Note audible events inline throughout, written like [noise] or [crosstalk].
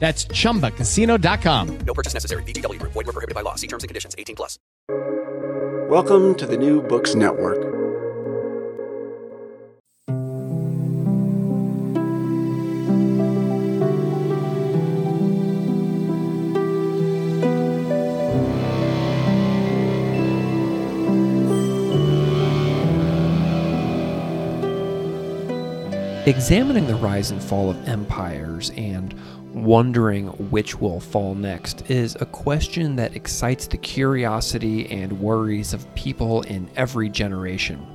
That's chumbacasino.com. No purchase necessary. VGW Group. Void were prohibited by law. See terms and conditions. 18 plus. Welcome to the New Books Network. Examining the rise and fall of empires and wondering which will fall next is a question that excites the curiosity and worries of people in every generation.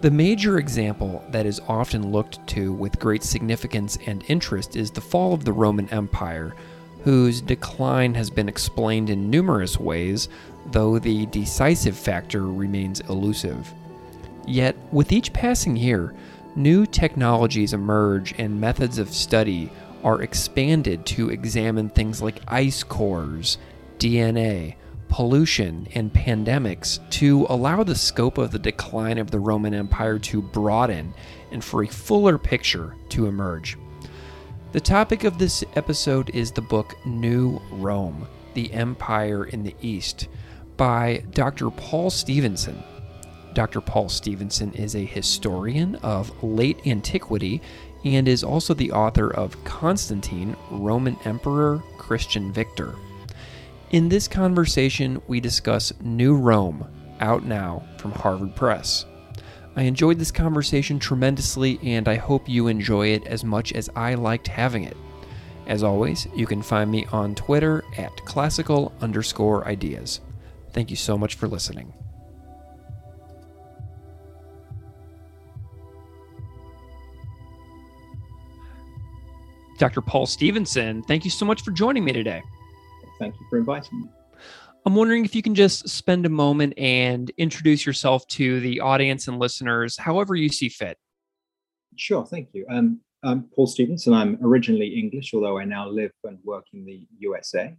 The major example that is often looked to with great significance and interest is the fall of the Roman Empire, whose decline has been explained in numerous ways, though the decisive factor remains elusive. Yet, with each passing year, new technologies emerge and methods of study are expanded to examine things like ice cores, DNA, pollution, and pandemics to allow the scope of the decline of the Roman Empire to broaden and for a fuller picture to emerge. The topic of this episode is the book New Rome The Empire in the East by Dr. Paul Stephenson. Dr. Paul Stephenson is a historian of late antiquity and is also the author of Constantine, Roman Emperor, Christian Victor. In this conversation, we discuss New Rome, out now from Harvard Press. I enjoyed this conversation tremendously, and I hope you enjoy it as much as I liked having it. As always, you can find me on Twitter at classical underscore ideas. Thank you so much for listening. Dr. Paul Stephenson, thank you so much for joining me today. Thank you for inviting me. I'm wondering if you can just spend a moment and introduce yourself to the audience and listeners, however you see fit. Sure, thank you. Um, I'm Paul Stephenson. I'm originally English, although I now live and work in the USA.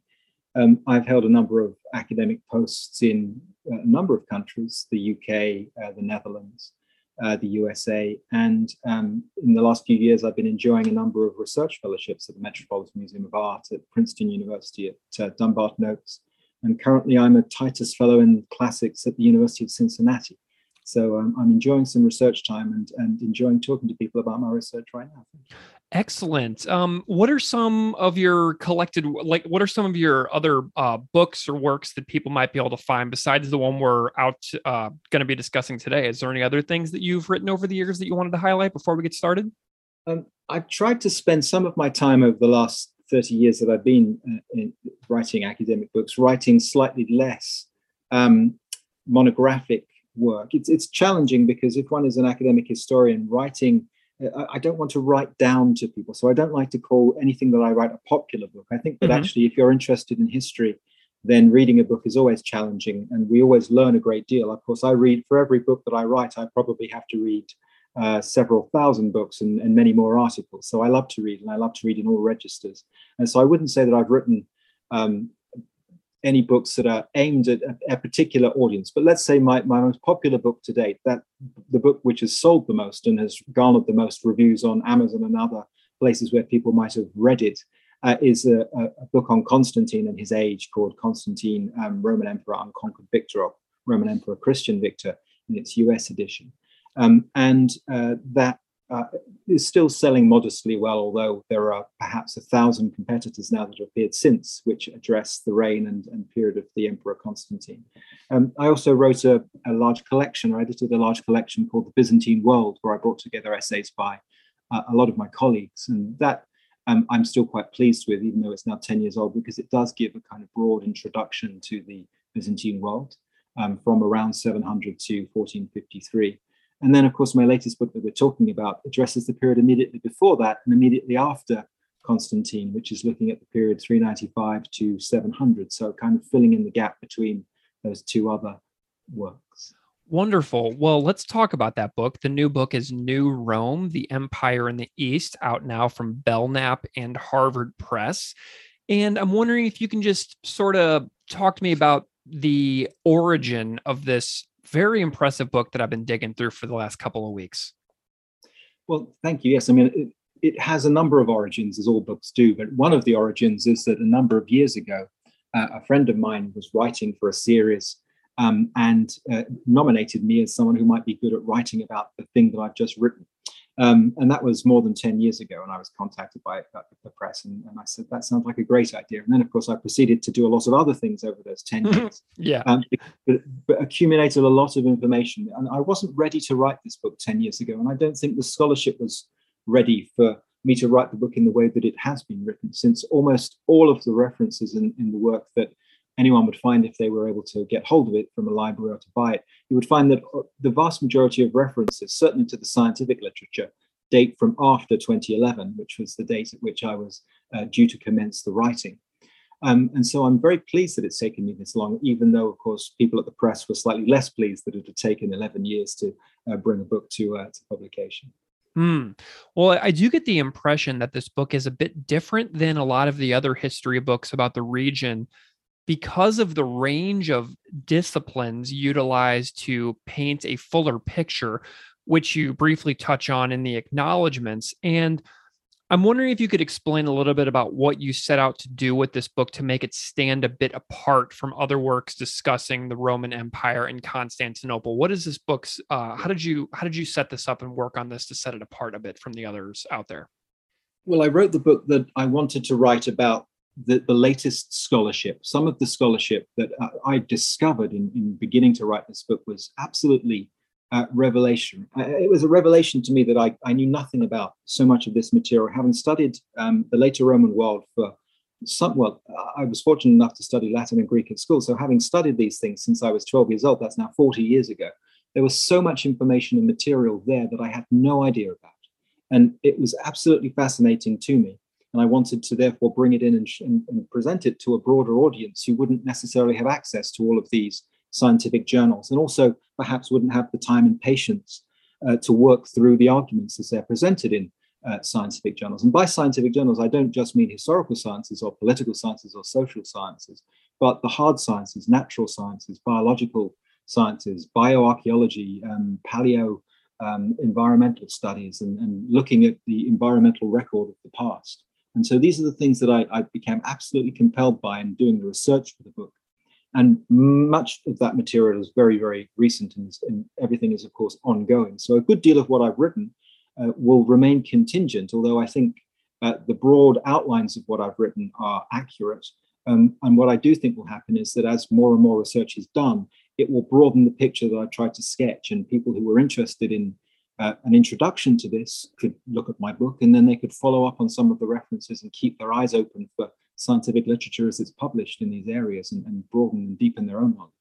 Um, I've held a number of academic posts in a number of countries the UK, uh, the Netherlands, uh, the USA. And um, in the last few years, I've been enjoying a number of research fellowships at the Metropolitan Museum of Art, at Princeton University, at uh, Dumbarton Oaks. And currently, I'm a Titus Fellow in Classics at the University of Cincinnati. So um, I'm enjoying some research time and, and enjoying talking to people about my research right now. Excellent. Um, what are some of your collected, like, what are some of your other uh, books or works that people might be able to find besides the one we're out uh, going to be discussing today? Is there any other things that you've written over the years that you wanted to highlight before we get started? Um, I've tried to spend some of my time over the last 30 years that I've been uh, writing academic books, writing slightly less um, monographic work. It's, it's challenging because if one is an academic historian, writing I don't want to write down to people. So I don't like to call anything that I write a popular book. I think that mm-hmm. actually, if you're interested in history, then reading a book is always challenging and we always learn a great deal. Of course, I read for every book that I write, I probably have to read uh, several thousand books and, and, many more articles. So I love to read and I love to read in all registers. And so I wouldn't say that I've written um, any books that are aimed at a, a, particular audience. But let's say my, my most popular book to date, that the book which has sold the most and has garnered the most reviews on Amazon and other places where people might have read it, uh, is a, a, book on Constantine and his age called Constantine, um, Roman Emperor Unconquered Victor, or Roman Emperor Christian Victor in its US edition. Um, and uh, that uh, is still selling modestly well, although there are perhaps a thousand competitors now that have appeared since, which address the reign and, and period of the Emperor Constantine. Um, I also wrote a, a, large collection, or edited a large collection called The Byzantine World, where I brought together essays by uh, a lot of my colleagues. And that um, I'm still quite pleased with, even though it's now 10 years old, because it does give a kind of broad introduction to the Byzantine world um, from around 700 to 1453. And then, of course, my latest book that we're talking about addresses the period immediately before that and immediately after Constantine, which is looking at the period 395 to 700. So, kind of filling in the gap between those two other works. Wonderful. Well, let's talk about that book. The new book is New Rome, The Empire in the East, out now from Belknap and Harvard Press. And I'm wondering if you can just sort of talk to me about the origin of this very impressive book that I've been digging through for the last couple of weeks. Well, thank you. Yes, I mean, it, it has a number of origins, as all books do, but one of the origins is that a number of years ago, uh, a friend of mine was writing for a series um, and uh, nominated me as someone who might be good at writing about the thing that I've just written. Um, and that was more than 10 years ago. And I was contacted by uh, the press and, and, I said, that sounds like a great idea. And then, of course, I proceeded to do a lot of other things over those 10 years. yeah. Um, but, but, accumulated a lot of information. And I wasn't ready to write this book 10 years ago. And I don't think the scholarship was ready for me to write the book in the way that it has been written, since almost all of the references in, in the work that anyone would find if they were able to get hold of it from a library or to buy it, you would find that uh, the vast majority of references, certainly to the scientific literature, date from after 2011, which was the date at which I was uh, due to commence the writing. Um, and so I'm very pleased that it's taken me this long, even though, of course, people at the press were slightly less pleased that it had taken 11 years to uh, bring a book to, uh, to publication. Hmm. Well, I do get the impression that this book is a bit different than a lot of the other history books about the region because of the range of disciplines utilized to paint a fuller picture, which you briefly touch on in the acknowledgments. And I'm wondering if you could explain a little bit about what you set out to do with this book to make it stand a bit apart from other works discussing the Roman Empire and Constantinople. What is this book's? Uh, how did you how did you set this up and work on this to set it apart a bit from the others out there? Well, I wrote the book that I wanted to write about the, the latest scholarship, some of the scholarship that I discovered in, in beginning to write this book was absolutely uh, revelation. It was a revelation to me that I, I knew nothing about so much of this material. Having studied um, the later Roman world for some, well, I was fortunate enough to study Latin and Greek at school. So having studied these things since I was 12 years old, that's now 40 years ago, there was so much information and material there that I had no idea about. And it was absolutely fascinating to me. And I wanted to therefore bring it in and, and, and, present it to a broader audience who wouldn't necessarily have access to all of these scientific journals and also perhaps wouldn't have the time and patience uh, to work through the arguments as they're presented in uh, scientific journals. And by scientific journals, I don't just mean historical sciences or political sciences or social sciences, but the hard sciences, natural sciences, biological sciences, bioarchaeology, um, paleo um, environmental studies, and, and looking at the environmental record of the past. And so these are the things that I, I became absolutely compelled by in doing the research for the book. And much of that material is very, very recent, and, and everything is, of course, ongoing. So a good deal of what I've written uh, will remain contingent, although I think uh, the broad outlines of what I've written are accurate. Um, and what I do think will happen is that as more and more research is done, it will broaden the picture that I tried to sketch, and people who are interested in uh, an introduction to this could look at my book and then they could follow up on some of the references and keep their eyes open for scientific literature as it's published in these areas and, and broaden and deepen their own knowledge.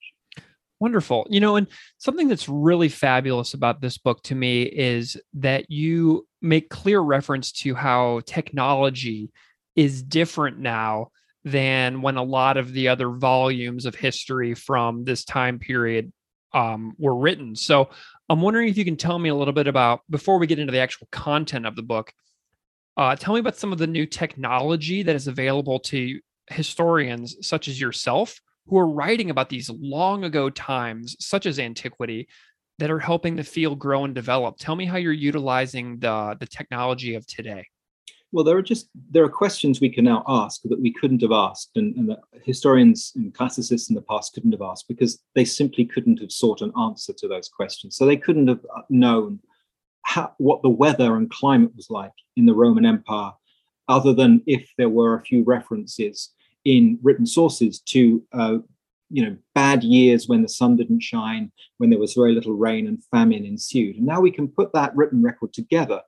Wonderful. You know, and something that's really fabulous about this book to me is that you make clear reference to how technology is different now than when a lot of the other volumes of history from this time period um, were written. So I'm wondering if you can tell me a little bit about, before we get into the actual content of the book, uh, tell me about some of the new technology that is available to historians such as yourself who are writing about these long ago times, such as antiquity, that are helping the field grow and develop. Tell me how you're utilizing the, the technology of today. Well, there are just there are questions we can now ask that we couldn't have asked, and, and that historians and classicists in the past couldn't have asked because they simply couldn't have sought an answer to those questions. So they couldn't have uh, known how, what the weather and climate was like in the Roman Empire, other than if there were a few references in written sources to uh, you know bad years when the sun didn't shine when there was very little rain and famine ensued and now we can put that written record together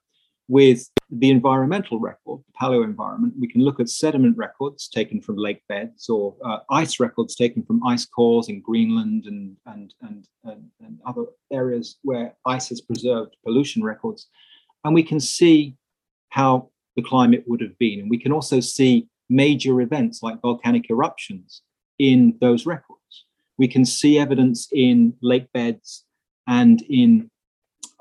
with the environmental record the paleo environment we can look at sediment records taken from lake beds or uh, ice records taken from ice cores in greenland and, and and, and and other areas where ice has preserved pollution records and we can see how the climate would have been and we can also see major events like volcanic eruptions in those records. We can see evidence in lake beds and in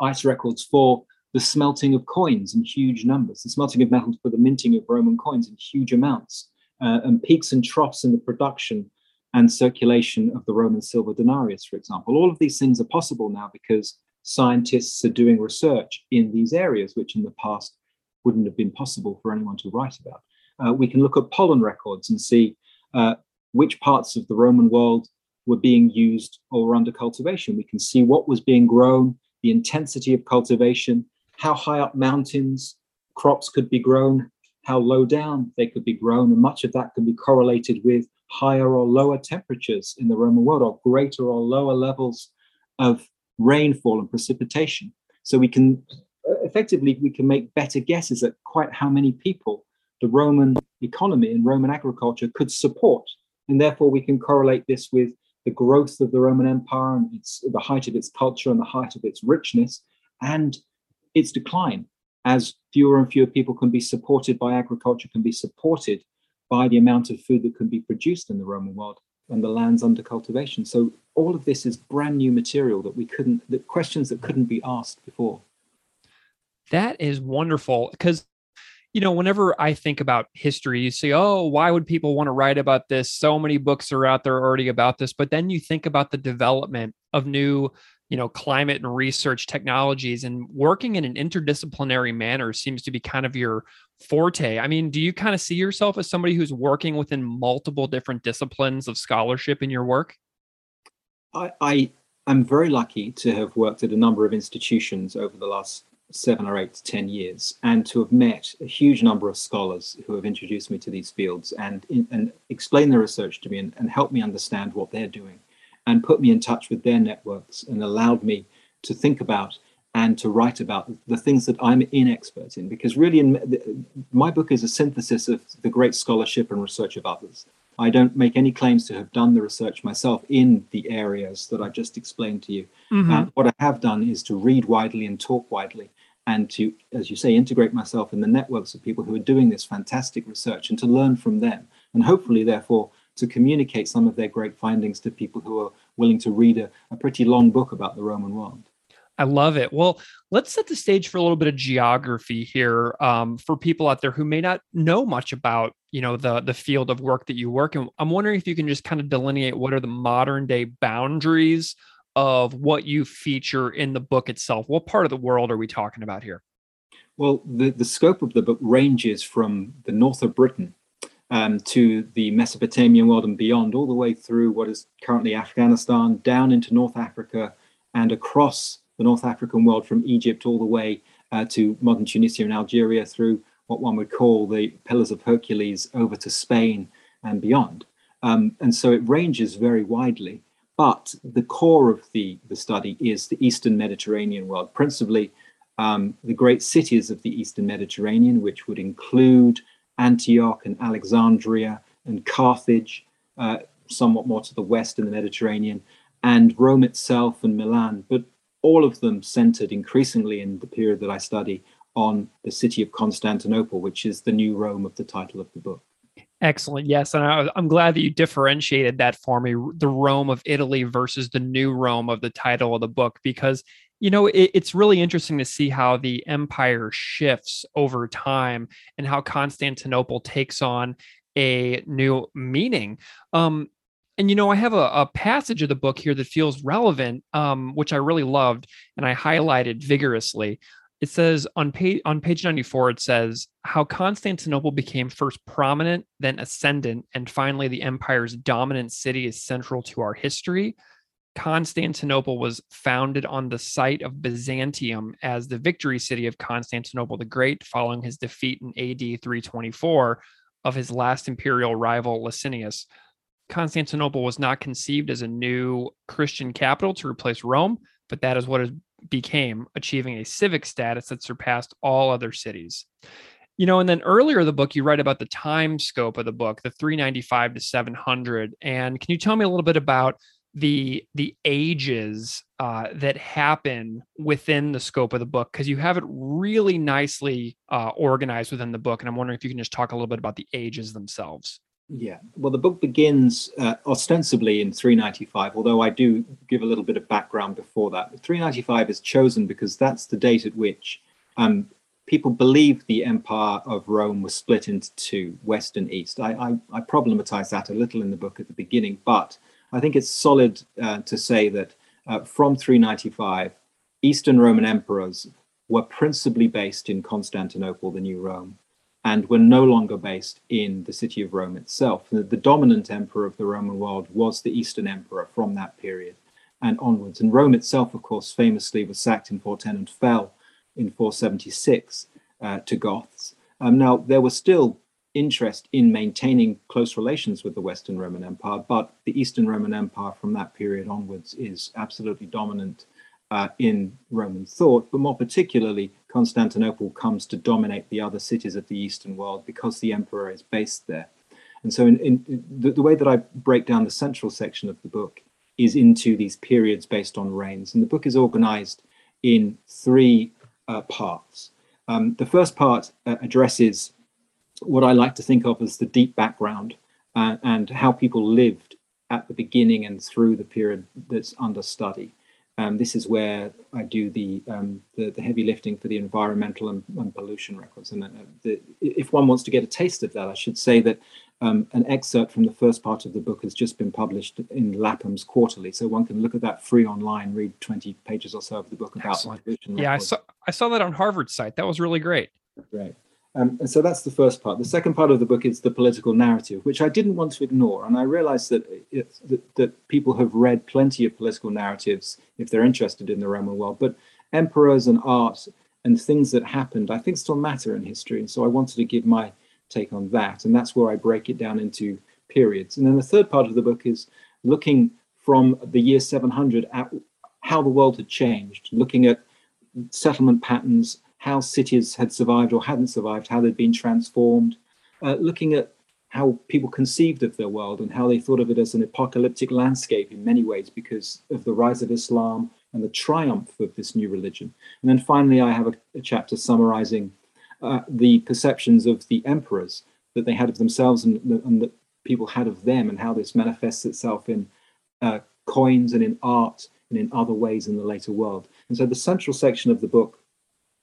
ice records for the smelting of coins in huge numbers, the smelting of metals for the minting of Roman coins in huge amounts, uh, and peaks and troughs in the production and circulation of the Roman silver denarius, for example. All of these things are possible now because scientists are doing research in these areas, which in the past wouldn't have been possible for anyone to write about. Uh, we can look at pollen records and see uh, which parts of the Roman world were being used or were under cultivation. We can see what was being grown, the intensity of cultivation, how high up mountains crops could be grown, how low down they could be grown, and much of that can be correlated with higher or lower temperatures in the Roman world, or greater or lower levels of rainfall and precipitation. So we can effectively we can make better guesses at quite how many people the Roman economy and Roman agriculture could support and therefore, we can correlate this with the growth of the Roman Empire and its, the height of its culture and the height of its richness and its decline as fewer and fewer people can be supported by agriculture, can be supported by the amount of food that can be produced in the Roman world and the lands under cultivation. So all of this is brand new material that we couldn't, the questions that couldn't be asked before. That is wonderful because you know, whenever I think about history, you say, oh, why would people want to write about this? So many books are out there already about this. But then you think about the development of new, you know, climate and research technologies and working in an interdisciplinary manner seems to be kind of your forte. I mean, do you kind of see yourself as somebody who's working within multiple different disciplines of scholarship in your work? I, I am very lucky to have worked at a number of institutions over the last seven or eight to 10 years and to have met a huge number of scholars who have introduced me to these fields and, and explained their research to me and, and helped me understand what they're doing and put me in touch with their networks and allowed me to think about and to write about the things that I'm inexpert in. Because really, in, my book is a synthesis of the great scholarship and research of others. I don't make any claims to have done the research myself in the areas that I just explained to you. Mm-hmm. What I have done is to read widely and talk widely and to, as you say, integrate myself in the networks of people who are doing this fantastic research and to learn from them. And hopefully, therefore, to communicate some of their great findings to people who are willing to read a, a pretty long book about the Roman world. I love it. Well, let's set the stage for a little bit of geography here um, for people out there who may not know much about, you know, the the field of work that you work in. I'm wondering if you can just kind of delineate what are the modern day boundaries of what you feature in the book itself. What part of the world are we talking about here? Well, the, the scope of the book ranges from the north of Britain um, to the Mesopotamian world and beyond, all the way through what is currently Afghanistan, down into North Africa, and across the North African world from Egypt all the way uh, to modern Tunisia and Algeria through what one would call the Pillars of Hercules over to Spain and beyond. Um, and so it ranges very widely. But the core of the, the study is the Eastern Mediterranean world, principally um, the great cities of the Eastern Mediterranean, which would include Antioch and Alexandria and Carthage, uh, somewhat more to the west in the Mediterranean, and Rome itself and Milan, but all of them centered increasingly in the period that I study on the city of Constantinople, which is the new Rome of the title of the book. Excellent. Yes. And I, am glad that you differentiated that for me the Rome of Italy versus the new Rome of the title of the book, because, you know, it, it's really interesting to see how the empire shifts over time and how Constantinople takes on a new meaning. Um, and you know, I have a, a, passage of the book here that feels relevant, um, which I really loved, and I highlighted vigorously it says on page on page 94 it says how constantinople became first prominent then ascendant and finally the empire's dominant city is central to our history Constantinople was founded on the site of Byzantium as the victory city of Constantine the Great following his defeat in AD 324 of his last imperial rival Licinius. Constantinople was not conceived as a new Christian capital to replace Rome, but that is what it became, achieving a civic status that surpassed all other cities. You know, and then earlier in the book, you write about the time scope of the book, the 395 to 700. And can you tell me a little bit about the the ages uh, that happen within the scope of the book because you have it really nicely uh, organized within the book and i'm wondering if you can just talk a little bit about the ages themselves. Yeah. Well the book begins uh, ostensibly in 395 although i do give a little bit of background before that. 395 is chosen because that's the date at which um, people believe the empire of rome was split into two west and east. I, I, I problematize that a little in the book at the beginning but I think it's solid uh, to say that uh, from 395, Eastern Roman emperors were principally based in Constantinople, the new Rome, and were no longer based in the city of Rome itself. The, the dominant emperor of the Roman world was the Eastern emperor from that period and onwards. And Rome itself, of course, famously was sacked in 410 and fell in 476 uh, to Goths. Um, now, there were still interest in maintaining close relations with the Western Roman Empire, but the Eastern Roman Empire from that period onwards is absolutely dominant uh, in Roman thought, but more particularly, Constantinople comes to dominate the other cities of the Eastern world because the emperor is based there. And so, in, in the, the, way that I break down the central section of the book is into these periods based on reigns. And the book is organized in three uh, parts. Um, the first part uh, addresses what I like to think of as the deep background uh, and how people lived at the beginning and through the period that's under study. Um, this is where I do the, um, the, the heavy lifting for the environmental and, and pollution records. And uh, the, if one wants to get a taste of that, I should say that um, an excerpt from the first part of the book has just been published in Lapham's Quarterly, so one can look at that free online, read 20 pages or so of the book about Excellent. pollution. Yeah, records. I saw I saw that on Harvard's site. That was really great. Great. Um, and so that's the first part. The second part of the book is the political narrative, which I didn't want to ignore. And I realized that, it, that, that people have read plenty of political narratives if they're interested in the Roman world. But emperors and art and things that happened, I think, still matter in history. And so I wanted to give my take on that. And that's where I break it down into periods. And then the third part of the book is looking from the year 700 at how the world had changed, looking at settlement patterns how cities had survived or hadn't survived, how they'd been transformed, uh, looking at how people conceived of their world and how they thought of it as an apocalyptic landscape in many ways because of the rise of Islam and the triumph of this new religion. And then finally, I have a, a chapter summarizing uh, the perceptions of the emperors that they had of themselves and, and that people had of them and how this manifests itself in uh, coins and in art and in other ways in the later world. And so the central section of the book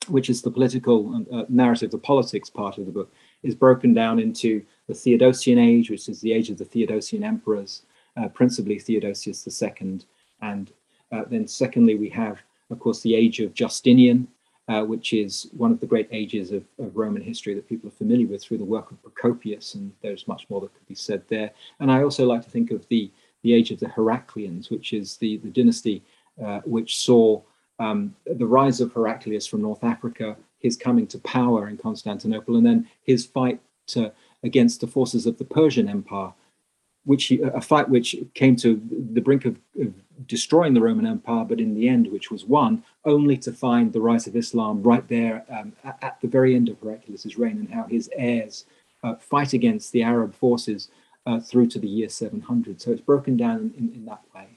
which is the political uh, narrative, the politics part of the book, is broken down into the Theodosian age, which is the age of the Theodosian emperors, uh, principally Theodosius II. And uh, then, secondly, we have, of course, the age of Justinian, uh, which is one of the great ages of, of, Roman history that people are familiar with through the work of Procopius, and there's much more that could be said there. And I also like to think of the, the age of the Heraclians, which is the, the dynasty uh, which saw um, the rise of Heraclius from North Africa, his coming to power in Constantinople, and then his fight to, against the forces of the Persian Empire, which he, a fight which came to the brink of, of, destroying the Roman Empire, but in the end, which was won, only to find the rise of Islam right there um, at, at, the very end of Heraclius's reign, and how his heirs uh, fight against the Arab forces uh, through to the year 700. So it's broken down in, in that way.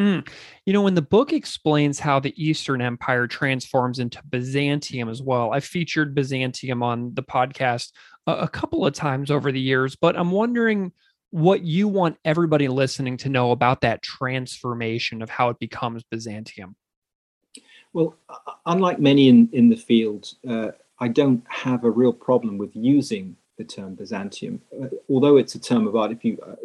Mm. You know, when the book explains how the Eastern Empire transforms into Byzantium as well, I've featured Byzantium on the podcast a, a couple of times over the years, but I'm wondering what you want everybody listening to know about that transformation of how it becomes Byzantium. Well, unlike many in, in the field, uh, I don't have a real problem with using the term Byzantium, uh, although it's a term of art. If you uh,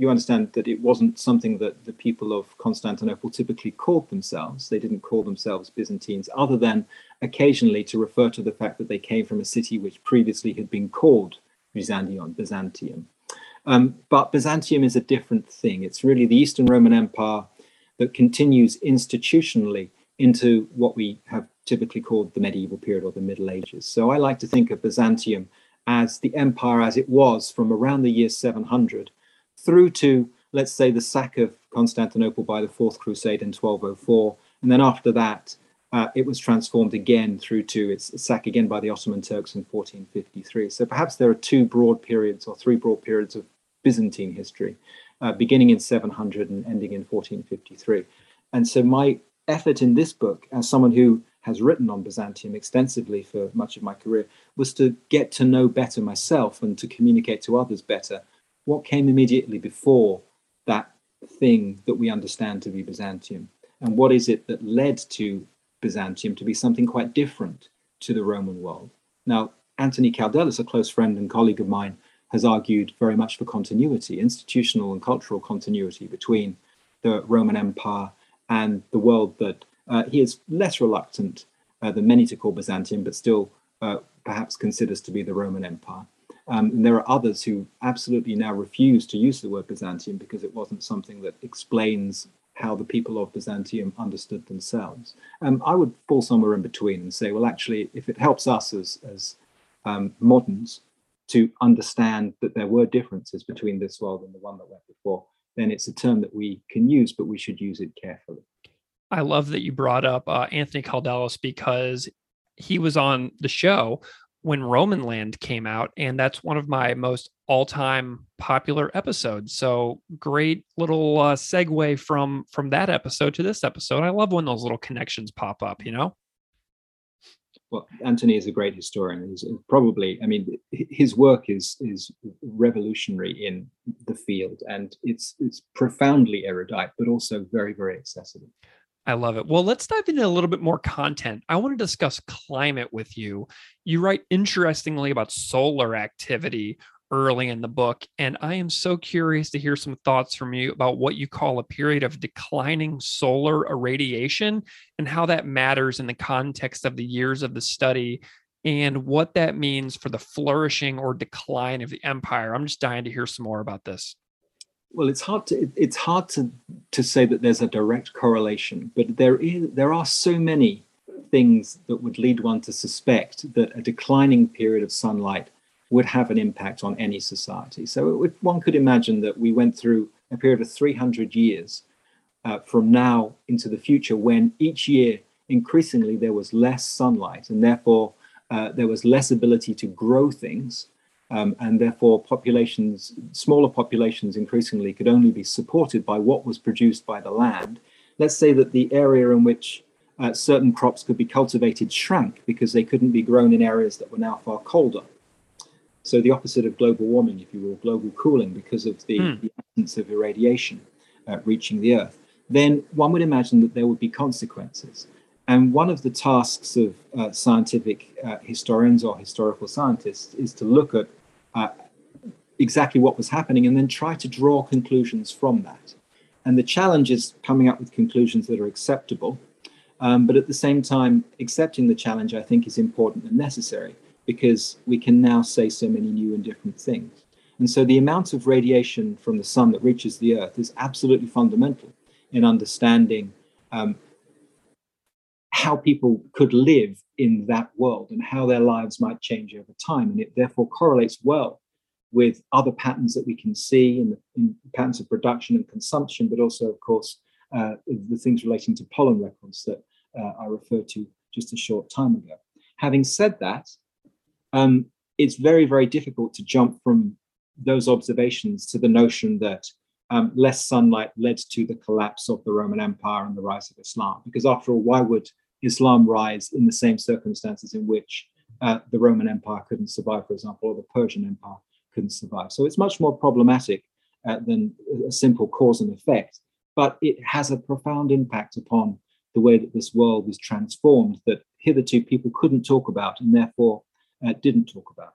you understand that it wasn't something that the people of Constantinople typically called themselves. They didn't call themselves Byzantines, other than occasionally to refer to the fact that they came from a city which previously had been called Byzantium. Byzantium. Um, but Byzantium is a different thing. It's really the Eastern Roman Empire that continues institutionally into what we have typically called the medieval period or the Middle Ages. So I like to think of Byzantium as the empire as it was from around the year 700 through to, let's say, the sack of Constantinople by the Fourth Crusade in 1204. And then after that, uh, it was transformed again through to its sack again by the Ottoman Turks in 1453. So perhaps there are two broad periods or three broad periods of Byzantine history, uh, beginning in 700 and ending in 1453. And so my effort in this book, as someone who has written on Byzantium extensively for much of my career, was to get to know better myself and to communicate to others better what came immediately before that thing that we understand to be Byzantium. And what is it that led to Byzantium to be something quite different to the Roman world? Now, Anthony Kaldellis, a close friend and colleague of mine, has argued very much for continuity, institutional and cultural continuity between the Roman Empire and the world that uh, he is less reluctant uh, than many to call Byzantium, but still uh, perhaps considers to be the Roman Empire. Um, and there are others who absolutely now refuse to use the word Byzantium because it wasn't something that explains how the people of Byzantium understood themselves. Um, I would fall somewhere in between and say, well, actually, if it helps us as, as um, moderns to understand that there were differences between this world and the one that went before, then it's a term that we can use, but we should use it carefully. I love that you brought up uh, Anthony Kaldellis because he was on the show when Romanland came out, and that's one of my most all-time popular episodes. So great little uh, segue from from that episode to this episode. I love when those little connections pop up. You know. Well, Anthony is a great historian. He's probably, I mean, his work is is revolutionary in the field, and it's it's profoundly erudite, but also very very accessible. I love it. Well, let's dive into a little bit more content. I want to discuss climate with you. You write interestingly about solar activity early in the book, and I am so curious to hear some thoughts from you about what you call a period of declining solar irradiation and how that matters in the context of the years of the study and what that means for the flourishing or decline of the empire. I'm just dying to hear some more about this well it's hard to it's hard to to say that there's a direct correlation but there is there are so many things that would lead one to suspect that a declining period of sunlight would have an impact on any society. So it, one could imagine that we went through a period of 300 years uh, from now into the future when each year increasingly there was less sunlight and therefore uh, there was less ability to grow things um, and therefore populations, smaller populations increasingly could only be supported by what was produced by the land. Let's say that the area in which uh, certain crops could be cultivated shrank because they couldn't be grown in areas that were now far colder. So the opposite of global warming, if you will, global cooling because of the, mm. the absence of irradiation uh, reaching the earth, then one would imagine that there would be consequences. And one of the tasks of uh, scientific uh, historians or historical scientists is to look at exactly what was happening and then try to draw conclusions from that. And the challenge is coming up with conclusions that are acceptable. Um, but at the same time, accepting the challenge, I think, is important and necessary because we can now say so many new and different things. And so the amount of radiation from the sun that reaches the earth is absolutely fundamental in understanding um, how people could live in that world and how their lives might change over time. And it therefore correlates well with other patterns that we can see in, in patterns of production and consumption, but also, of course, uh, the things relating to pollen records that uh, I referred to just a short time ago. Having said that, um, it's very, very difficult to jump from those observations to the notion that um, less sunlight led to the collapse of the Roman Empire and the rise of Islam. Because after all, why would Islam rise in the same circumstances in which uh, the Roman Empire couldn't survive, for example, or the Persian Empire couldn't survive? So it's much more problematic uh, than a simple cause and effect, but it has a profound impact upon the way that this world is transformed that hitherto people couldn't talk about and therefore uh, didn't talk about.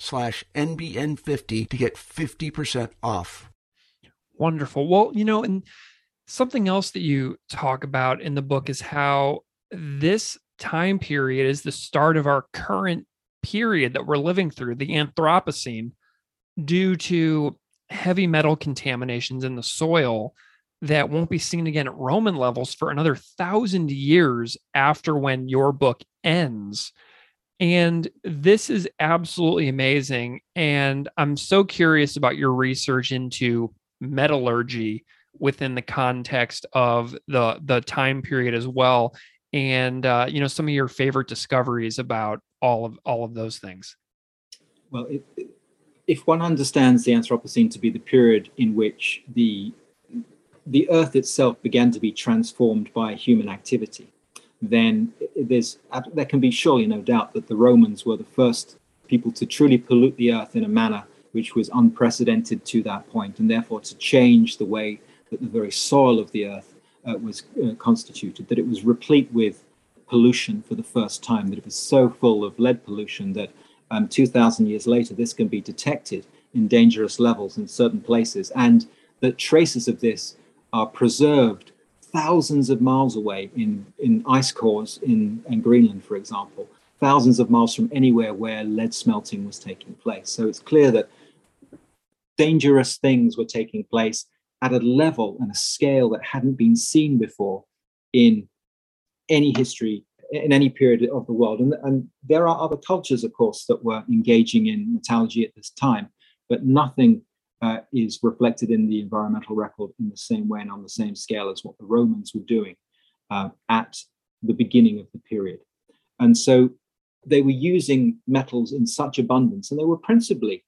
slash NBN50 to get 50% off. Wonderful. Well, you know, and something else that you talk about in the book is how this time period is the start of our current period that we're living through, the Anthropocene, due to heavy metal contaminations in the soil that won't be seen again at Roman levels for another thousand years after when your book ends. And this is absolutely amazing. And I'm so curious about your research into metallurgy within the context of the the time period as well and uh, you know some of your favorite discoveries about all of all of those things well it, if one understands the anthropocene to be the period in which the the earth itself began to be transformed by human activity then there's there can be surely no doubt that the Romans were the first people to truly pollute the earth in a manner which was unprecedented to that point, and therefore to change the way that the very soil of the earth uh, was uh, constituted, that it was replete with pollution for the first time, that it was so full of lead pollution that um, 2,000 years later this can be detected in dangerous levels in certain places, and that traces of this are preserved thousands of miles away in, in ice cores in, in Greenland, for example, thousands of miles from anywhere where lead smelting was taking place. So it's clear that dangerous things were taking place at a level and a scale that hadn't been seen before in any history in any period of the world and, and there are other cultures of course that were engaging in metallurgy at this time but nothing uh, is reflected in the environmental record in the same way and on the same scale as what the Romans were doing uh, at the beginning of the period. And so they were using metals in such abundance, and they were principally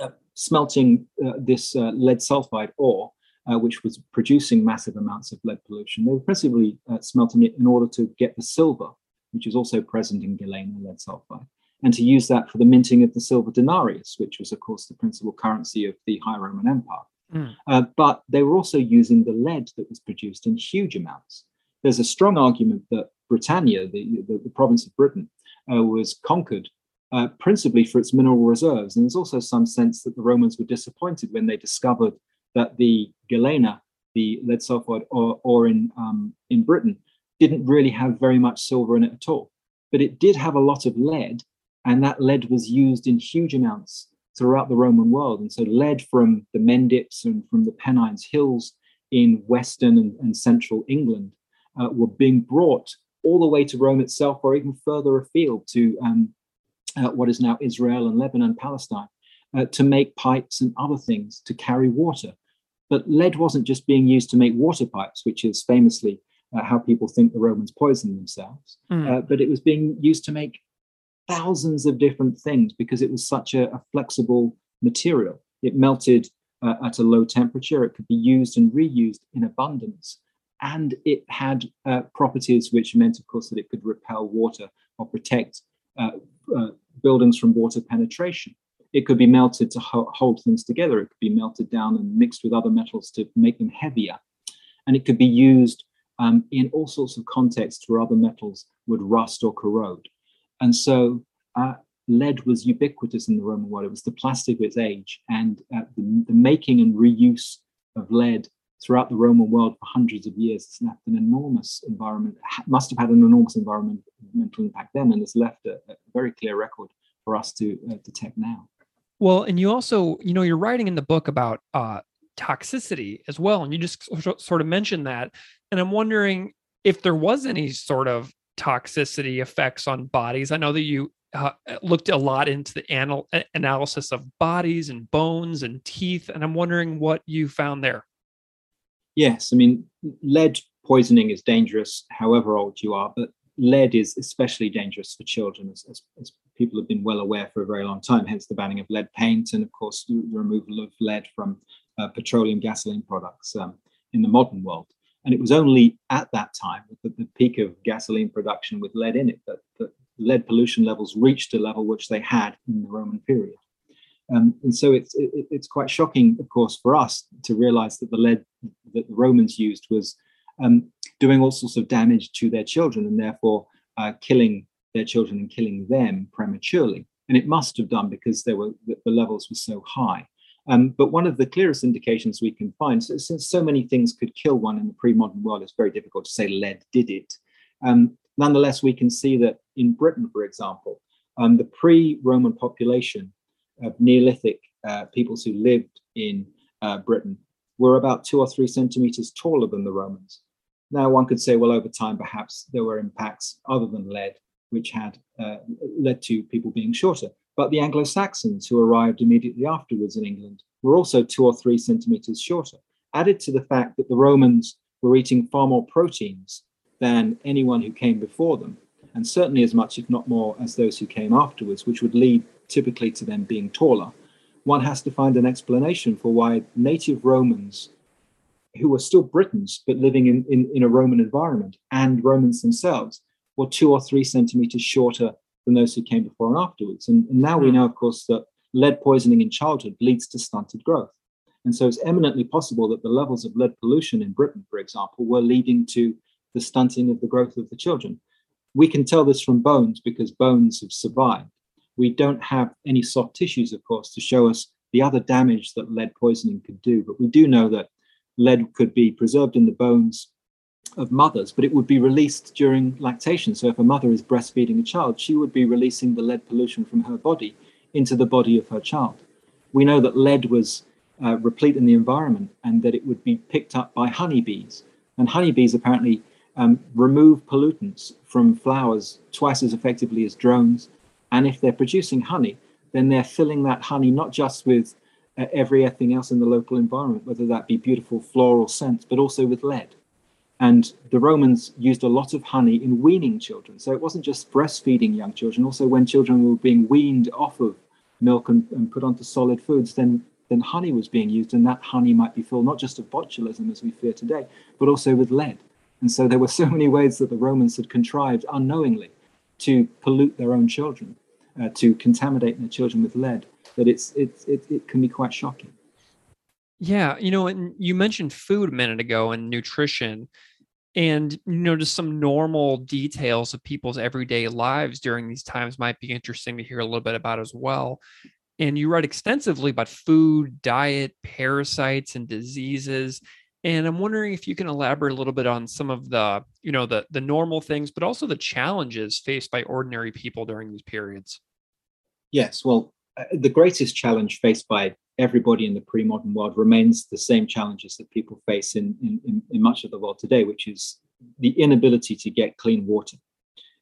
uh, smelting uh, this uh, lead sulfide ore, uh, which was producing massive amounts of lead pollution. They were principally smelting it in order to get the silver, which is also present in galena lead sulfide and to use that for the minting of the silver denarius, which was, of course, the principal currency of the High Roman Empire. Mm. Uh, but they were also using the lead that was produced in huge amounts. There's a strong argument that Britannia, the, the, the province of Britain, uh, was conquered uh, principally for its mineral reserves. And there's also some sense that the Romans were disappointed when they discovered that the galena, the lead sulfide ore, ore in, um, in Britain, didn't really have very much silver in it at all. But it did have a lot of lead and that lead was used in huge amounts throughout the Roman world. And so, lead from the Mendips and from the Pennines Hills in Western and, and central England uh, were being brought all the way to Rome itself, or even further afield to um, uh, what is now Israel and Lebanon, Palestine, uh, to make pipes and other things to carry water. But lead wasn't just being used to make water pipes, which is famously uh, how people think the Romans poisoned themselves, mm. but it was being used to make thousands of different things because it was such a, a flexible material. It melted uh, at a low temperature, it could be used and reused in abundance. And it had uh, properties which meant, of course, that it could repel water or protect uh, uh buildings from water penetration. It could be melted to ho- hold things together. It could be melted down and mixed with other metals to make them heavier. And it could be used um, in all sorts of contexts where other metals would rust or corrode. And so uh, lead was ubiquitous in the Roman world. It was the plastic of its age. And uh, the, the, making and reuse of lead throughout the Roman world for hundreds of years has left an enormous environment, must have had an enormous environmental impact then, and has left a, a very clear record for us to uh, detect now. Well, and you also, you know, you're writing in the book about uh, toxicity as well. And you just sort of mentioned that. And I'm wondering if there was any sort of toxicity effects on bodies. I know that you uh, looked a lot into the anal- analysis of bodies and bones and teeth, and I'm wondering what you found there. Yes, I mean, lead poisoning is dangerous, however old you are, but lead is especially dangerous for children, as, as, as, people have been well aware for a very long time, hence the banning of lead paint and, of course, the removal of lead from uh, petroleum gasoline products um, in the modern world. And it was only at that time, at the peak of gasoline production with lead in it, that, that lead pollution levels reached a level which they had in the Roman period. Um, and so it's it, it's quite shocking, of course, for us to realize that the lead that the Romans used was um, doing all sorts of damage to their children and therefore uh, killing their children and killing them prematurely. And it must have done because there were the, the levels were so high. Um, but one of the clearest indications we can find, so, since so many things could kill one in the pre-modern world, it's very difficult to say lead did it. Um, nonetheless, we can see that in Britain, for example, um, the pre-Roman population of Neolithic uh, peoples who lived in uh, Britain were about two or three centimeters taller than the Romans. Now, one could say, well, over time, perhaps there were impacts other than lead, which had uh, led to people being shorter. But the Anglo Saxons who arrived immediately afterwards in England were also two or three centimeters shorter. Added to the fact that the Romans were eating far more proteins than anyone who came before them, and certainly as much, if not more, as those who came afterwards, which would lead typically to them being taller, one has to find an explanation for why native Romans, who were still Britons but living in, in, in a Roman environment, and Romans themselves, were two or three centimeters shorter than those who came before and afterwards. And, and now we hmm. know, of course, that lead poisoning in childhood leads to stunted growth. And so it's eminently possible that the levels of lead pollution in Britain, for example, were leading to the stunting of the growth of the children. We can tell this from bones because bones have survived. We don't have any soft tissues, of course, to show us the other damage that lead poisoning could do. But we do know that lead could be preserved in the bones of mothers, but it would be released during lactation. So if a mother is breastfeeding a child, she would be releasing the lead pollution from her body into the body of her child. We know that lead was uh, replete in the environment and that it would be picked up by honeybees. And honeybees apparently um, remove pollutants from flowers twice as effectively as drones. And if they're producing honey, then they're filling that honey not just with uh, everything else in the local environment, whether that be beautiful floral scents, but also with lead. And the Romans used a lot of honey in weaning children. So it wasn't just breastfeeding young children, also when children were being weaned off of milk and, and put onto solid foods, then, then honey was being used. And that honey might be filled not just of botulism as we fear today, but also with lead. And so there were so many ways that the Romans had contrived unknowingly to pollute their own children, uh, to contaminate their children with lead, that it's, it's, it, it can be quite shocking. Yeah, you know, and you mentioned food a minute ago and nutrition and you know just some normal details of people's everyday lives during these times might be interesting to hear a little bit about as well. And you write extensively about food diet parasites and diseases and i'm wondering if you can elaborate a little bit on some of the you know the the normal things but also the challenges faced by ordinary people during these periods. Yes well uh, the greatest challenge faced by everybody in the pre-modern world remains the same challenges that people face in, in, in much of the world today, which is the inability to get clean water.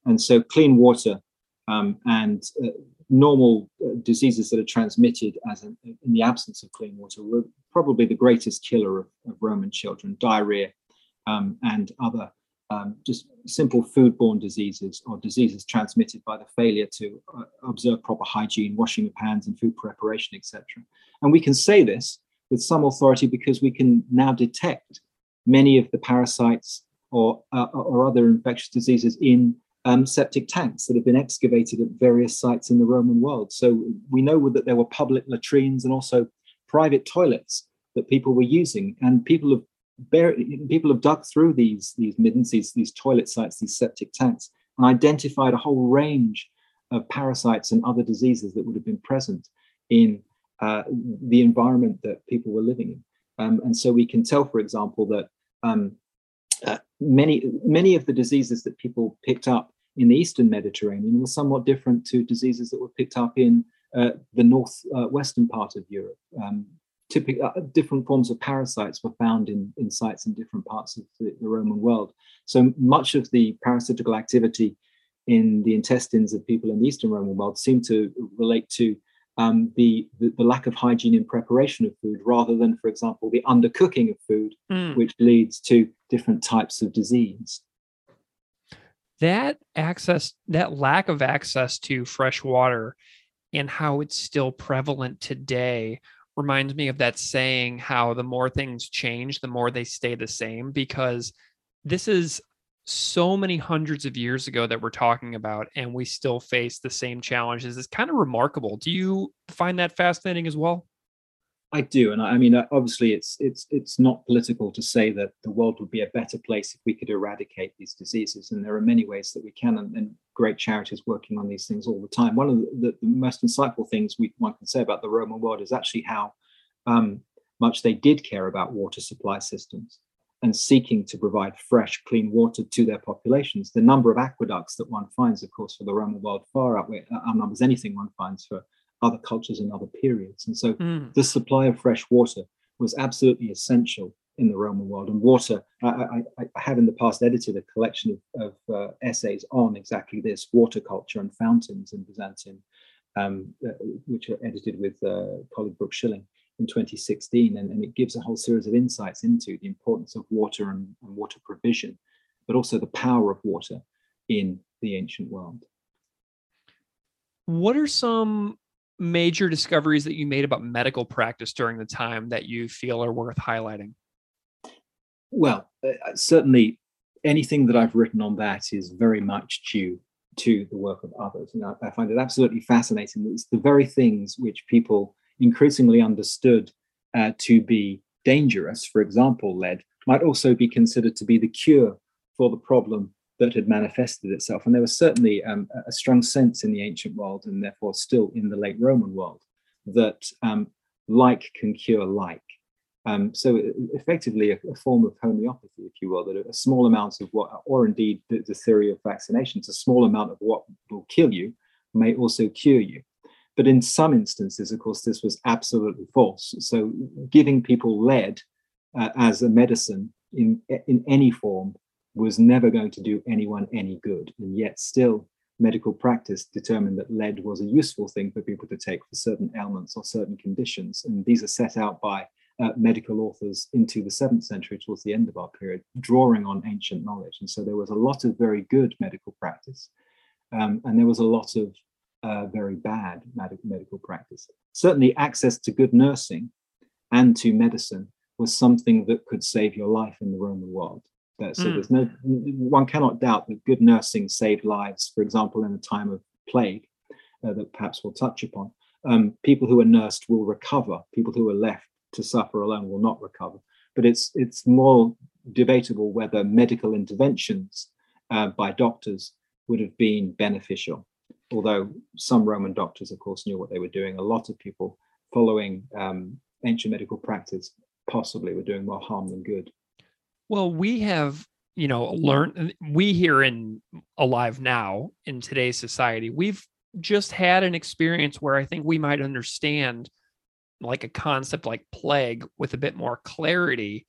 And so clean water um, and uh, normal uh, diseases that are transmitted as in the absence of clean water were probably the greatest killer of, of Roman children, diarrhea um, and other um, just simple foodborne diseases or diseases transmitted by the failure to uh, observe proper hygiene, washing of hands, and food preparation, etc. And we can say this with some authority because we can now detect many of the parasites or, uh, or other infectious diseases in um, septic tanks that have been excavated at various sites in the Roman world. So we know that there were public latrines and also private toilets that people were using, and people have people have dug through these these middens, these these toilet sites, these septic tanks, and identified a whole range of parasites and other diseases that would have been present in uh, the environment that people were living in. Um, and so we can tell, for example, that um, uh, many many of the diseases that people picked up in the eastern Mediterranean were somewhat different to diseases that were picked up in uh, the northwestern uh, part of Europe. Um, typical uh, different forms of parasites were found in, in sites in different parts of the, the, Roman world. So much of the parasitical activity in the intestines of people in the Eastern Roman world seemed to relate to um, the, the, the lack of hygiene in preparation of food, rather than, for example, the undercooking of food, Mm. which leads to different types of disease. that access that lack of access to fresh water and how it's still prevalent today reminds me of that saying how the more things change the more they stay the same because this is so many hundreds of years ago that we're talking about and we still face the same challenges. It's kind of remarkable. Do you find that fascinating as well I do, and I, I mean, uh, obviously, it's it's it's not political to say that the world would be a better place if we could eradicate these diseases, and there are many ways that we can, and, and great charities working on these things all the time. One of the, the, most insightful things we one can say about the Roman world is actually how um, much they did care about water supply systems and seeking to provide fresh, clean water to their populations. The number of aqueducts that one finds, of course, for the Roman world far outweigh outnumbers anything one finds for other cultures in other periods, and so Mm. the supply of fresh water was absolutely essential in the Roman world. And water, I, I, I have in the past edited a collection of, of uh, essays on exactly this water culture and fountains in Byzantium, um, uh, which are edited with uh, colleague Brooke Shilling in 2016. And, and it gives a whole series of insights into the importance of water and, and water provision, but also the power of water in the ancient world. what are some major discoveries that you made about medical practice during the time that you feel are worth highlighting Well, uh, certainly anything that I've written on that is very much due to the work of others. And I, I find it absolutely fascinating that it's the very things which people increasingly understood uh, to be dangerous, for example, lead, might also be considered to be the cure for the problem that had manifested itself. And there was certainly um, a strong sense in the ancient world, and therefore still in the late Roman world, that um, like can cure like. Um, so effectively a, a form of homeopathy, if you will, that a small amount of what, or indeed the, the theory of vaccinations, a small amount of what will kill you may also cure you. But in some instances, of course, this was absolutely false. So giving people lead uh, as a medicine in, in any form was never going to do anyone any good. And yet still medical practice determined that lead was a useful thing for people to take for certain ailments or certain conditions. And these are set out by uh, medical authors into the seventh century, towards the end of our period, drawing on ancient knowledge. And so there was a lot of very good medical practice, um, and there was a lot of uh, very bad med- medical practice. Certainly, access to good nursing and to medicine was something that could save your life in the Roman world. So Mm. there's no one cannot doubt that good nursing saved lives. For example, in a time of plague, uh, that perhaps we'll touch upon, um, people who are nursed will recover. People who are left to suffer alone will not recover. But it's it's more debatable whether medical interventions uh, by doctors would have been beneficial. Although some Roman doctors, of course, knew what they were doing. A lot of people following um, ancient medical practice possibly were doing more harm than good. Well, we have, you know, learned, uh, we here in Alive Now in today's society, we've just had an experience where I think we might understand like a concept like plague with a bit more clarity.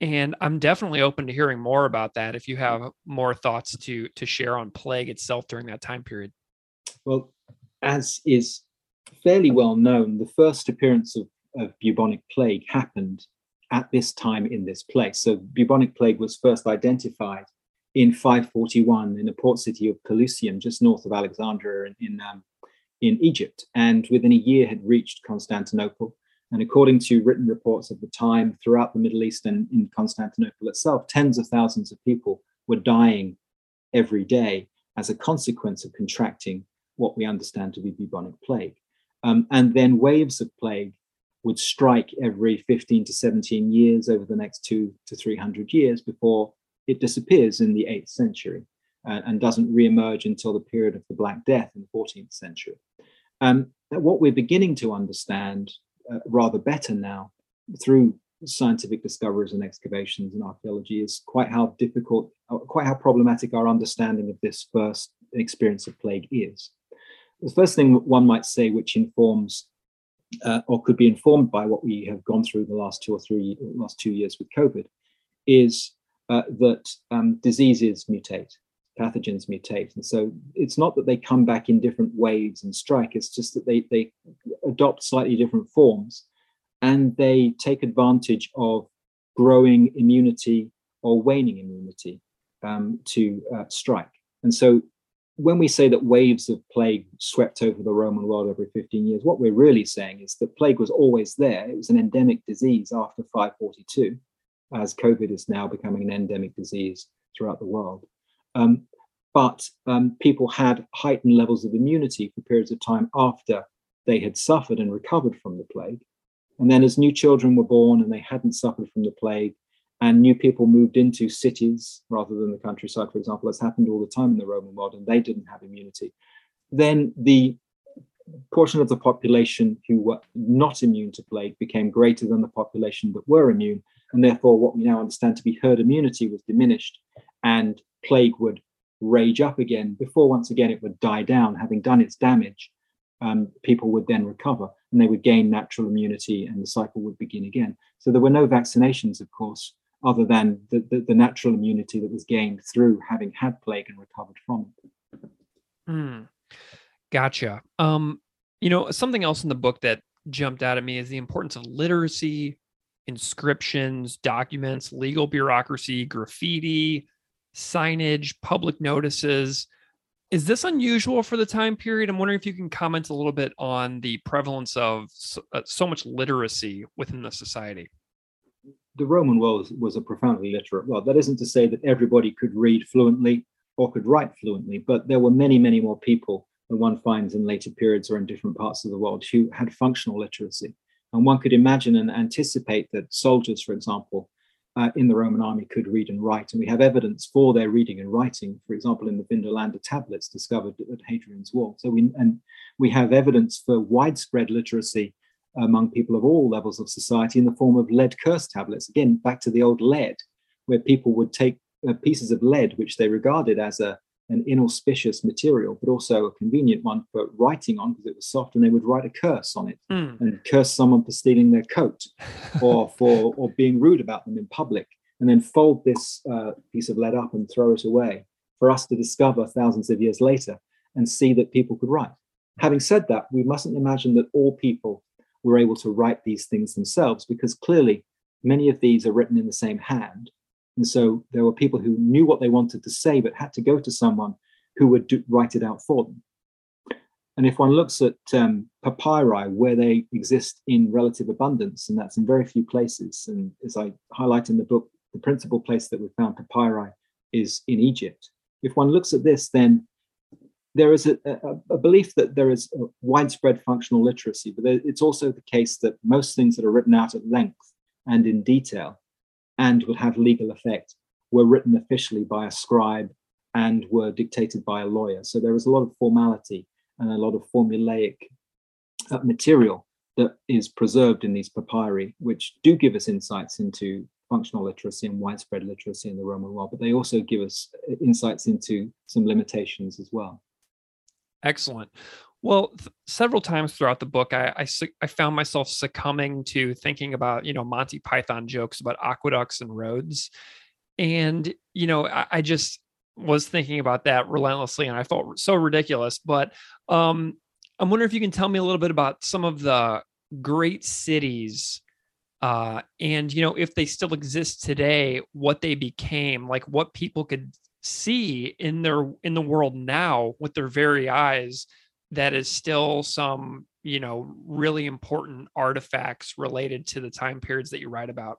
And I'm definitely open to hearing more about that if you have more thoughts to to share on plague itself during that time period. Well, as is fairly well known, the first appearance of, of bubonic plague happened at this time in this place. So, bubonic plague was first identified in 541 in the port city of Pelusium, just north of Alexandria in, in, um, in Egypt, and within a year had reached Constantinople. And according to written reports of the time throughout the Middle East and in Constantinople itself, tens of thousands of people were dying every day as a consequence of contracting what we understand to be bubonic plague. Um, and then waves of plague would strike every 15 to 17 years over the next two to 300 years before it disappears in the 8th century uh, and doesn't re-emerge until the period of the Black Death in the 14th century. Um, what we're beginning to understand uh, rather better now through scientific discoveries and excavations and archaeology is quite how difficult, uh, quite how problematic our understanding of this first experience of plague is. The first thing one might say, which informs uh, or could be informed by what we have gone through the last two or three last two years with COVID, is uh, that um, diseases mutate. pathogens mutate. And so it's not that they come back in different waves and strike, it's just that they, they adopt slightly different forms and they take advantage of growing immunity or waning immunity um, to uh, strike. And so when we say that waves of plague swept over the Roman world every 15 years, what we're really saying is that plague was always there. It was an endemic disease after 542, as COVID is now becoming an endemic disease throughout the world. Um, but um, people had heightened levels of immunity for periods of time after they had suffered and recovered from the plague. And then, as new children were born and they hadn't suffered from the plague, and new people moved into cities rather than the countryside, for example, as happened all the time in the Roman world, and they didn't have immunity, then the portion of the population who were not immune to plague became greater than the population that were immune. And therefore, what we now understand to be herd immunity was diminished, and plague would rage up again before once again it would die down, having done its damage. Um, people would then recover and they would gain natural immunity and the cycle would begin again. So there were no vaccinations, of course, other than the, the, the natural immunity that was gained through having had plague and recovered from it. Mm, gotcha. Um, you know, something else in the book that jumped out at me is the importance of literacy, inscriptions, documents, legal bureaucracy, graffiti, signage, public notices. Is this unusual for the time period? I'm wondering if you can comment a little bit on the prevalence of so, uh, so much literacy within the society the Roman world was, a profoundly literate world. That isn't to say that everybody could read fluently or could write fluently, but there were many, many more people than one finds in later periods or in different parts of the world who had functional literacy. And one could imagine and anticipate that soldiers, for example, uh, in the Roman army could read and write. And we have evidence for their reading and writing, for example, in the Vindolanda tablets discovered at Hadrian's Wall. So we, and we have evidence for widespread literacy among people of all levels of society in the form of lead curse tablets. Again, back to the old lead, where people would take uh, pieces of lead, which they regarded as a, an inauspicious material, but also a convenient one for writing on because it was soft, and they would write a curse on it mm. and curse someone for stealing their coat [laughs] or for or being rude about them in public, and then fold this uh, piece of lead up and throw it away for us to discover thousands of years later and see that people could write. Having said that, we mustn't imagine that all people were able to write these things themselves because clearly many of these are written in the same hand. And so there were people who knew what they wanted to say, but had to go to someone who would do, write it out for them. And if one looks at um, papyri, where they exist in relative abundance, and that's in very few places, and as I highlight in the book, the principal place that we found papyri is in Egypt. If one looks at this, then there is a, a, a, belief that there is widespread functional literacy, but it's also the case that most things that are written out at length and in detail and would have legal effect were written officially by a scribe and were dictated by a lawyer. So there is a lot of formality and a lot of formulaic uh, material that is preserved in these papyri, which do give us insights into functional literacy and widespread literacy in the Roman world, but they also give us uh, insights into some limitations as well. Excellent. Well, th- several times throughout the book, I, I, I found myself succumbing to thinking about you know Monty Python jokes about aqueducts and roads, and you know I, I just was thinking about that relentlessly, and I felt so ridiculous. But um, I'm wondering if you can tell me a little bit about some of the great cities uh, and you know if they still exist today what they became like what people could see in their in the world now with their very eyes that is still some you know really important artifacts related to the time periods that you write about.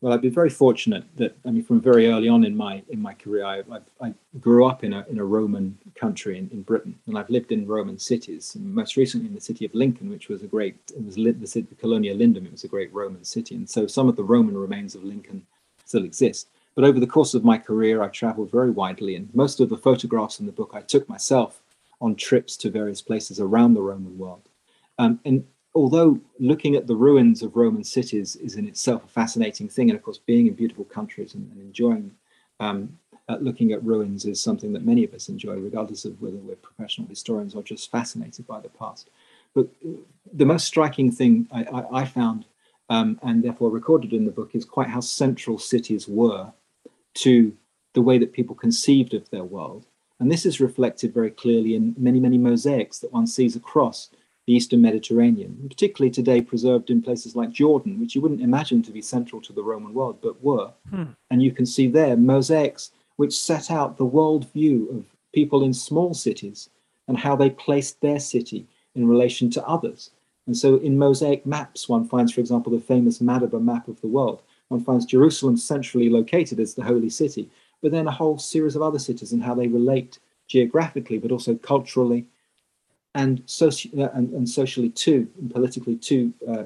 Well i've been very fortunate that i mean from very early on in my in my career i, I, I grew up in a, in a roman country in, in britain and i've lived in roman cities most recently in the city of lincoln which was a great it was the city the colonia lindum it was a great roman city and so some of the roman remains of lincoln still exist but over the course of my career, I traveled very widely, and most of the photographs in the book I took myself on trips to various places around the Roman world. Um, and although looking at the ruins of Roman cities is in itself a fascinating thing, and of course, being in beautiful countries and, and enjoying um, uh, looking at ruins is something that many of us enjoy, regardless of whether we're professional historians or just fascinated by the past. But the most striking thing I, I, I found, um, and therefore recorded in the book, is quite how central cities were to the way that people conceived of their world. And this is reflected very clearly in many, many mosaics that one sees across the Eastern Mediterranean, particularly today preserved in places like Jordan, which you wouldn't imagine to be central to the Roman world, but were. Hmm. And you can see there mosaics which set out the world view of people in small cities and how they placed their city in relation to others. And so in mosaic maps, one finds, for example, the famous Madaba map of the world. One finds Jerusalem centrally located as the holy city, but then a whole series of other cities and how they relate geographically, but also culturally and, soci- uh, and, and, socially too, and politically to uh,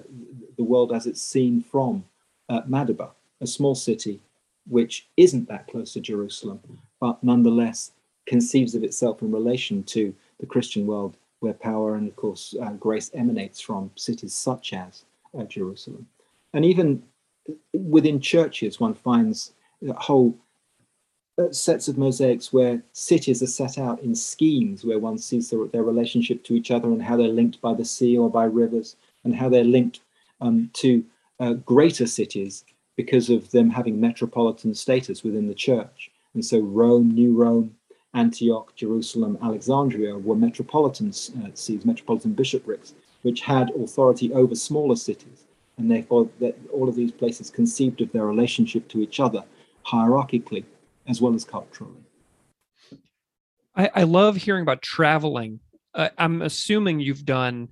the world as it's seen from uh, Madaba, a small city which isn't that close to Jerusalem, but nonetheless conceives of itself in relation to the Christian world, where power and, of course, uh, grace emanates from cities such as uh, Jerusalem. And even within churches, one finds whole uh, sets of mosaics where cities are set out in schemes where one sees their, their, relationship to each other and how they're linked by the sea or by rivers and how they're linked um, to uh, greater cities because of them having metropolitan status within the church. And so Rome, New Rome, Antioch, Jerusalem, Alexandria were metropolitan uh, sees, metropolitan bishoprics, which had authority over smaller cities. And therefore, that all of these places conceived of their relationship to each other hierarchically as well as culturally. I, I love hearing about traveling. Uh, I'm assuming you've done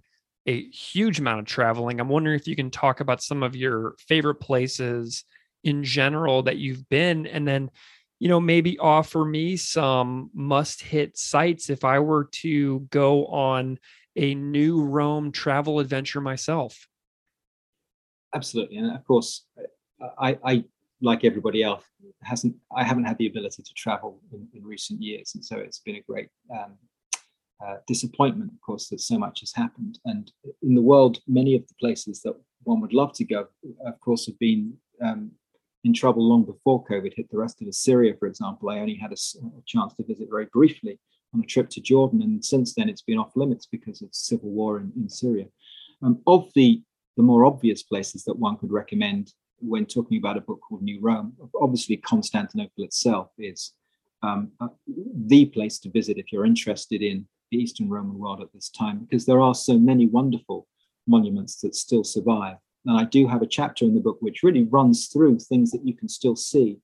a huge amount of traveling. I'm wondering if you can talk about some of your favorite places in general that you've been, and then, you know, maybe offer me some must hit sites if I were to go on a new Rome travel adventure myself. Absolutely. And of course, I, I like everybody else, hasn't I haven't had the ability to travel in, in recent years, and so it's been a great um, uh, disappointment, of course, that so much has happened. And in the world, many of the places that one would love to go, of course, have been um, in trouble long before COVID hit the rest of us. Syria, for example, I only had a, a, chance to visit very briefly on a trip to Jordan, and since then it's been off limits because of civil war in, in Syria. Um, of the the more obvious places that one could recommend when talking about a book called New Rome, obviously Constantinople itself is um, uh, the place to visit if you're interested in the Eastern Roman world at this time, because there are so many wonderful monuments that still survive. And I do have a chapter in the book which really runs through things that you can still see.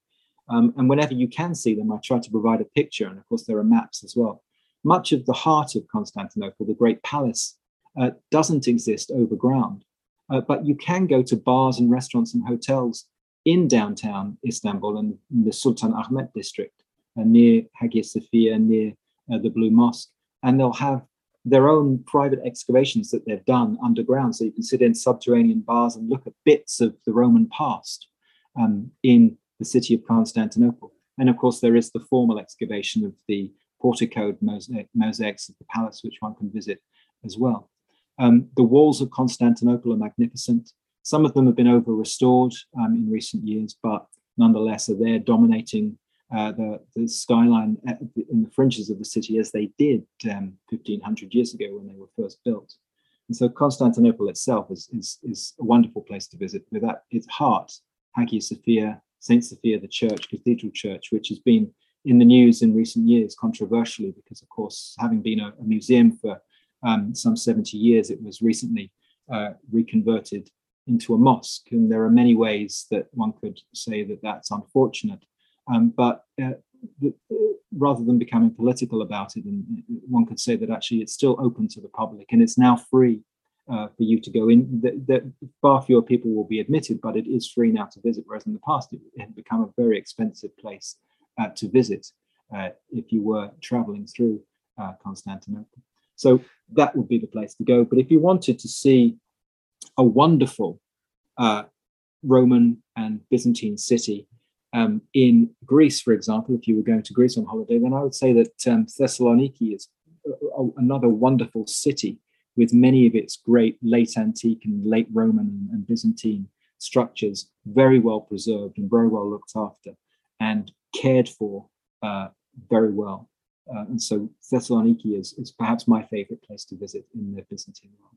Um, and whenever you can see them, I try to provide a picture. And of course, there are maps as well. Much of the heart of Constantinople, the great palace, uh, doesn't exist overground. Uh, but you can go to bars and restaurants and hotels in downtown Istanbul and the Sultan Ahmet district, uh, near Hagia Sophia, near uh, the Blue Mosque, and they'll have their own private excavations that they've done underground. So you can sit in subterranean bars and look at bits of the Roman past um, in the city of Constantinople. And of course, there is the formal excavation of the porticoed mosaic, mosaics of the palace, which one can visit as well. Um, the walls of Constantinople are magnificent. Some of them have been over restored um, in recent years, but nonetheless are there dominating uh, the, the, skyline in the fringes of the city as they did um, 1500 years ago when they were first built. And so Constantinople itself is, is, is a wonderful place to visit. With that, its heart, Hagia Sophia, St. Sophia, the church, Cathedral Church, which has been in the news in recent years controversially because, of course, having been a, a museum for um, some 70 years, it was recently uh, reconverted into a mosque. And there are many ways that one could say that that's unfortunate. Um, but uh, the, rather than becoming political about it, and one could say that actually it's still open to the public and it's now free uh, for you to go in. That far fewer people will be admitted, but it is free now to visit. Whereas in the past, it, had become a very expensive place uh, to visit uh, if you were traveling through uh, Constantinople. So that would be the place to go. But if you wanted to see a wonderful uh, Roman and Byzantine city um, in Greece, for example, if you were going to Greece on holiday, then I would say that um, Thessaloniki is a, a, another wonderful city with many of its great late antique and late Roman and Byzantine structures very well preserved and very well looked after and cared for uh, very well. Uh, and so Thessaloniki is, is perhaps my favorite place to visit in the Byzantine world.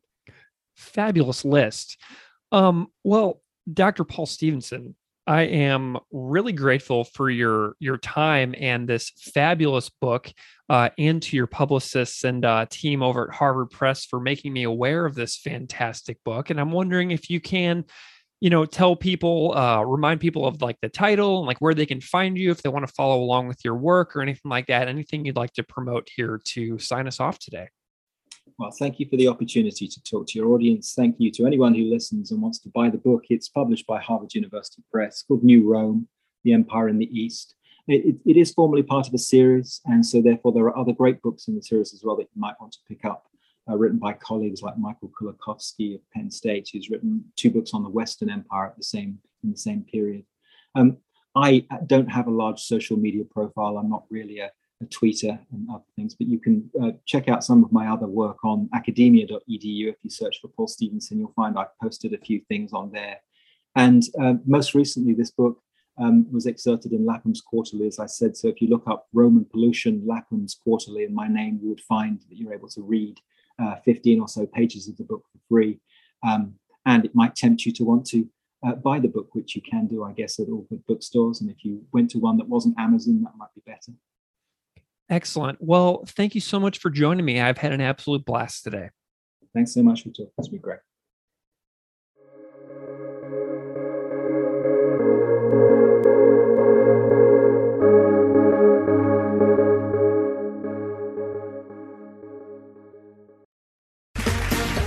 Fabulous list. Um, well, Dr. Paul Stephenson, I am really grateful for your your time and this fabulous book, uh, and to your publicists and uh, team over at Harvard Press for making me aware of this fantastic book. And I'm wondering if you can, you know, tell people, uh, remind people of like the title and like where they can find you if they want to follow along with your work or anything like that. Anything you'd like to promote here to sign us off today. Well, thank you for the opportunity to talk to your audience. Thank you to anyone who listens and wants to buy the book. It's published by Harvard University Press called New Rome, The Empire in the East. It, it, it is formally part of a series, and so therefore there are other great books in the series as well that you might want to pick up, uh, written by colleagues like Michael Kulikowski of Penn State, who's written two books on the Western Empire at the same in the same period. Um, I don't have a large social media profile. I'm not really a a tweeter and other things, but you can uh, check out some of my other work on academia.edu. If you search for Paul Stephenson, you'll find I've posted a few things on there. And uh, most recently, this book um, was excerpted in Lapham's Quarterly, as I said. So if you look up Roman pollution, Lapham's Quarterly, and my name, you would find that you're able to read uh, 15 or so pages of the book for free. Um, and it might tempt you to want to uh, buy the book, which you can do, I guess, at all good bookstores. And if you went to one that wasn't Amazon, that might be better. Excellent. Well, thank you so much for joining me. I've had an absolute blast today. Thanks so much for talking. It's been great.